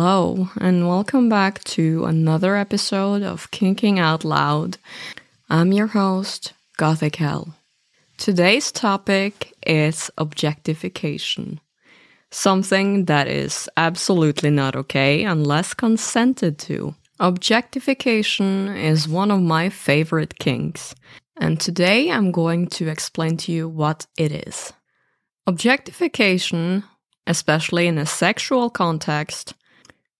Hello, and welcome back to another episode of Kinking Out Loud. I'm your host, Gothic Hell. Today's topic is objectification, something that is absolutely not okay unless consented to. Objectification is one of my favorite kinks, and today I'm going to explain to you what it is. Objectification, especially in a sexual context,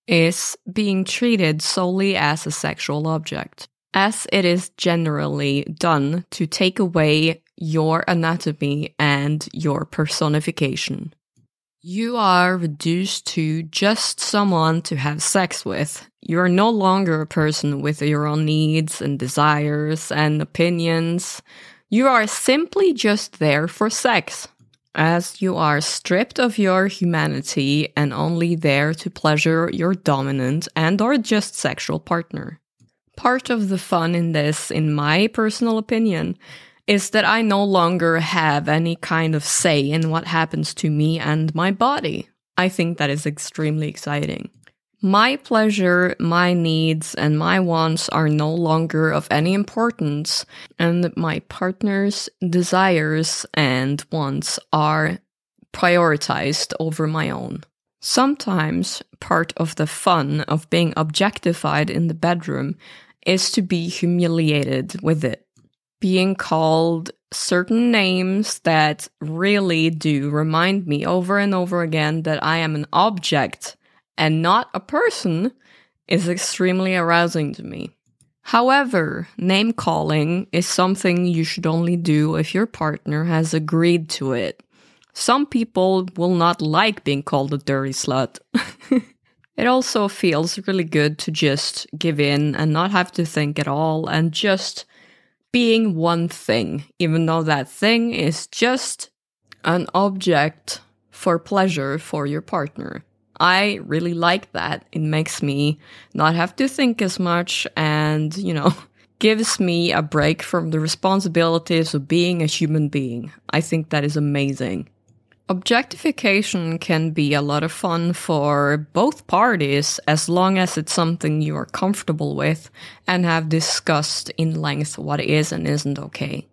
is being treated solely as a sexual object, as it is generally done to take away your anatomy and your personification. You are reduced to just someone to have sex with. You are no longer a person with your own needs and desires and opinions. You are simply just there for sex as you are stripped of your humanity and only there to pleasure your dominant and or just sexual partner. Part of the fun in this, in my personal opinion, is that I no longer have any kind of say in what happens to me and my body. I think that is extremely exciting. My pleasure, my needs, and my wants are no longer of any importance, and my partner's desires and wants are prioritized over my own. Sometimes part of the fun of being objectified in the bedroom is to be humiliated with it. Being called certain names that really do remind me over and over again that I am an object and not a person is extremely arousing to me. However, name calling is something you should only do if your partner has agreed to it. Some people will not like being called a dirty slut. it also feels really good to just give in and not have to think at all and just being one thing, even though that thing is just an object for pleasure for your partner. I really like that. It makes me not have to think as much and, you know, gives me a break from the responsibilities of being a human being. I think that is amazing. Objectification can be a lot of fun for both parties as long as it's something you are comfortable with and have discussed in length what is and isn't okay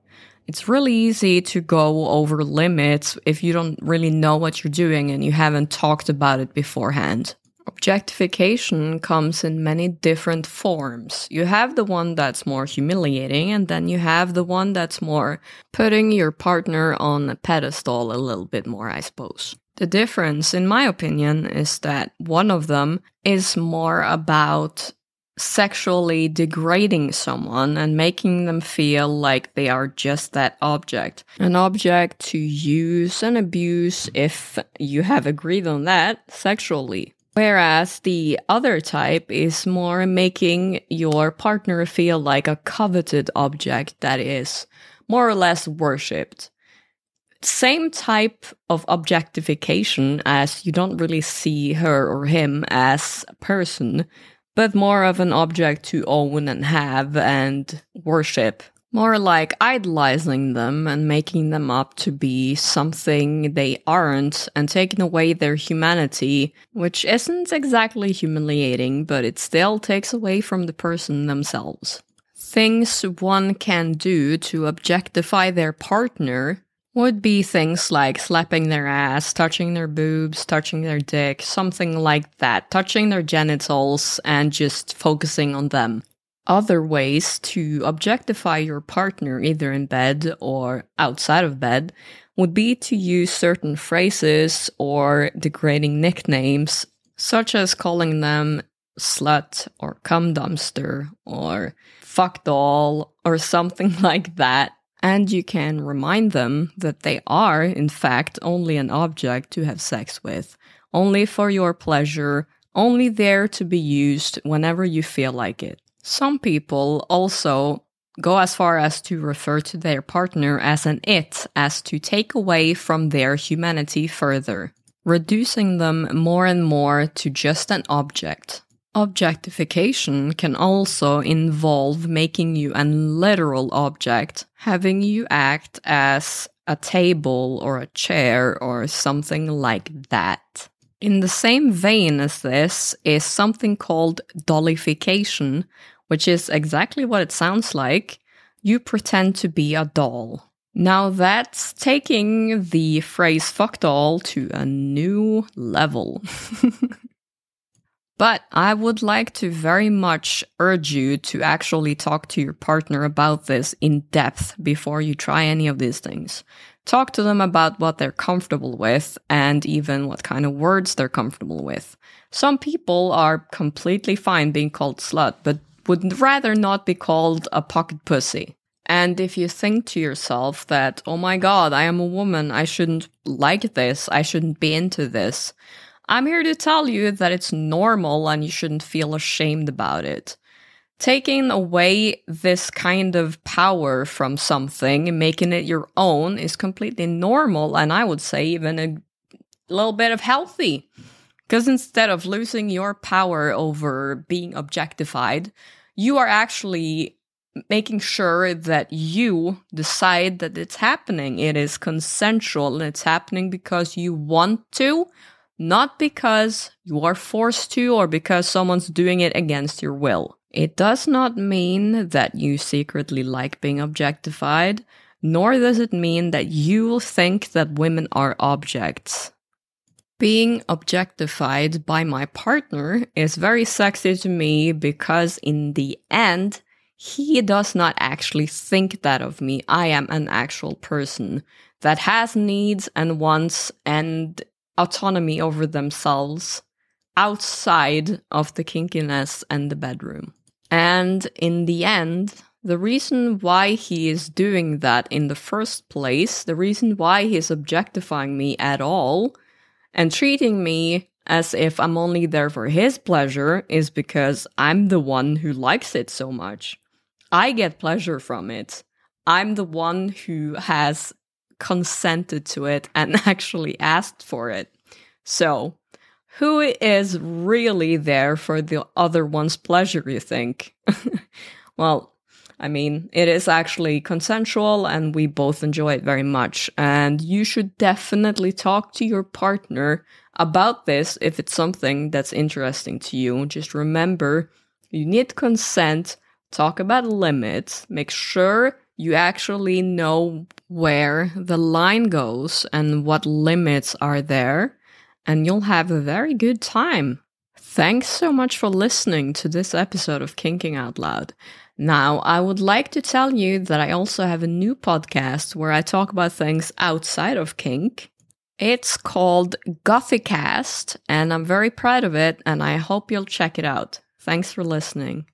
it's really easy to go over limits if you don't really know what you're doing and you haven't talked about it beforehand. Objectification comes in many different forms. You have the one that's more humiliating, and then you have the one that's more putting your partner on a pedestal a little bit more, I suppose. The difference, in my opinion, is that one of them is more about sexually degrading someone and making them feel like they are just that object. An object to use and abuse if you have agreed on that sexually. Whereas the other type is more making your partner feel like a coveted object that is more or less worshipped. Same type of objectification as you don't really see her or him as a person, but more of an object to own and have and worship. More like idolizing them and making them up to be something they aren't and taking away their humanity, which isn't exactly humiliating, but it still takes away from the person themselves. Things one can do to objectify their partner would be things like slapping their ass, touching their boobs, touching their dick, something like that, touching their genitals and just focusing on them. Other ways to objectify your partner, either in bed or outside of bed, would be to use certain phrases or degrading nicknames, such as calling them slut or cum dumpster or fuck doll or something like that and you can remind them that they are, in fact, only an object to have sex with, only for your pleasure, only there to be used whenever you feel like it. Some people also go as far as to refer to their partner as an it, as to take away from their humanity further, reducing them more and more to just an object. Objectification can also involve making you a literal object, having you act as a table or a chair or something like that. In the same vein as this is something called dollification, which is exactly what it sounds like. You pretend to be a doll. Now that's taking the phrase fuck doll to a new level. But I would like to very much urge you to actually talk to your partner about this in depth before you try any of these things. Talk to them about what they're comfortable with and even what kind of words they're comfortable with. Some people are completely fine being called slut, but would rather not be called a pocket pussy. And if you think to yourself that, oh my god, I am a woman, I shouldn't like this, I shouldn't be into this, I'm here to tell you that it's normal and you shouldn't feel ashamed about it. Taking away this kind of power from something, and making it your own, is completely normal, and I would say even a little bit of healthy. Because instead of losing your power over being objectified, you are actually making sure that you decide that it's happening. It is consensual and it's happening because you want to not because you are forced to or because someone's doing it against your will. It does not mean that you secretly like being objectified, nor does it mean that you will think that women are objects. Being objectified by my partner is very sexy to me because, in the end, he does not actually think that of me. I am an actual person that has needs and wants and autonomy over themselves outside of the kinkiness and the bedroom. And in the end, the reason why he is doing that in the first place, the reason why he is objectifying me at all and treating me as if I'm only there for his pleasure is because I'm the one who likes it so much. I get pleasure from it. I'm the one who has consented to it and actually asked for it. So, who is really there for the other one's pleasure, you think? well, I mean, it is actually consensual and we both enjoy it very much. And you should definitely talk to your partner about this if it's something that's interesting to you. Just remember, you need consent, talk about limits, make sure you actually know where the line goes and what limits are there, and you'll have a very good time. Thanks so much for listening to this episode of Kinking Out Loud. Now, I would like to tell you that I also have a new podcast where I talk about things outside of kink. It's called GothicCast, and I'm very proud of it, and I hope you'll check it out. Thanks for listening.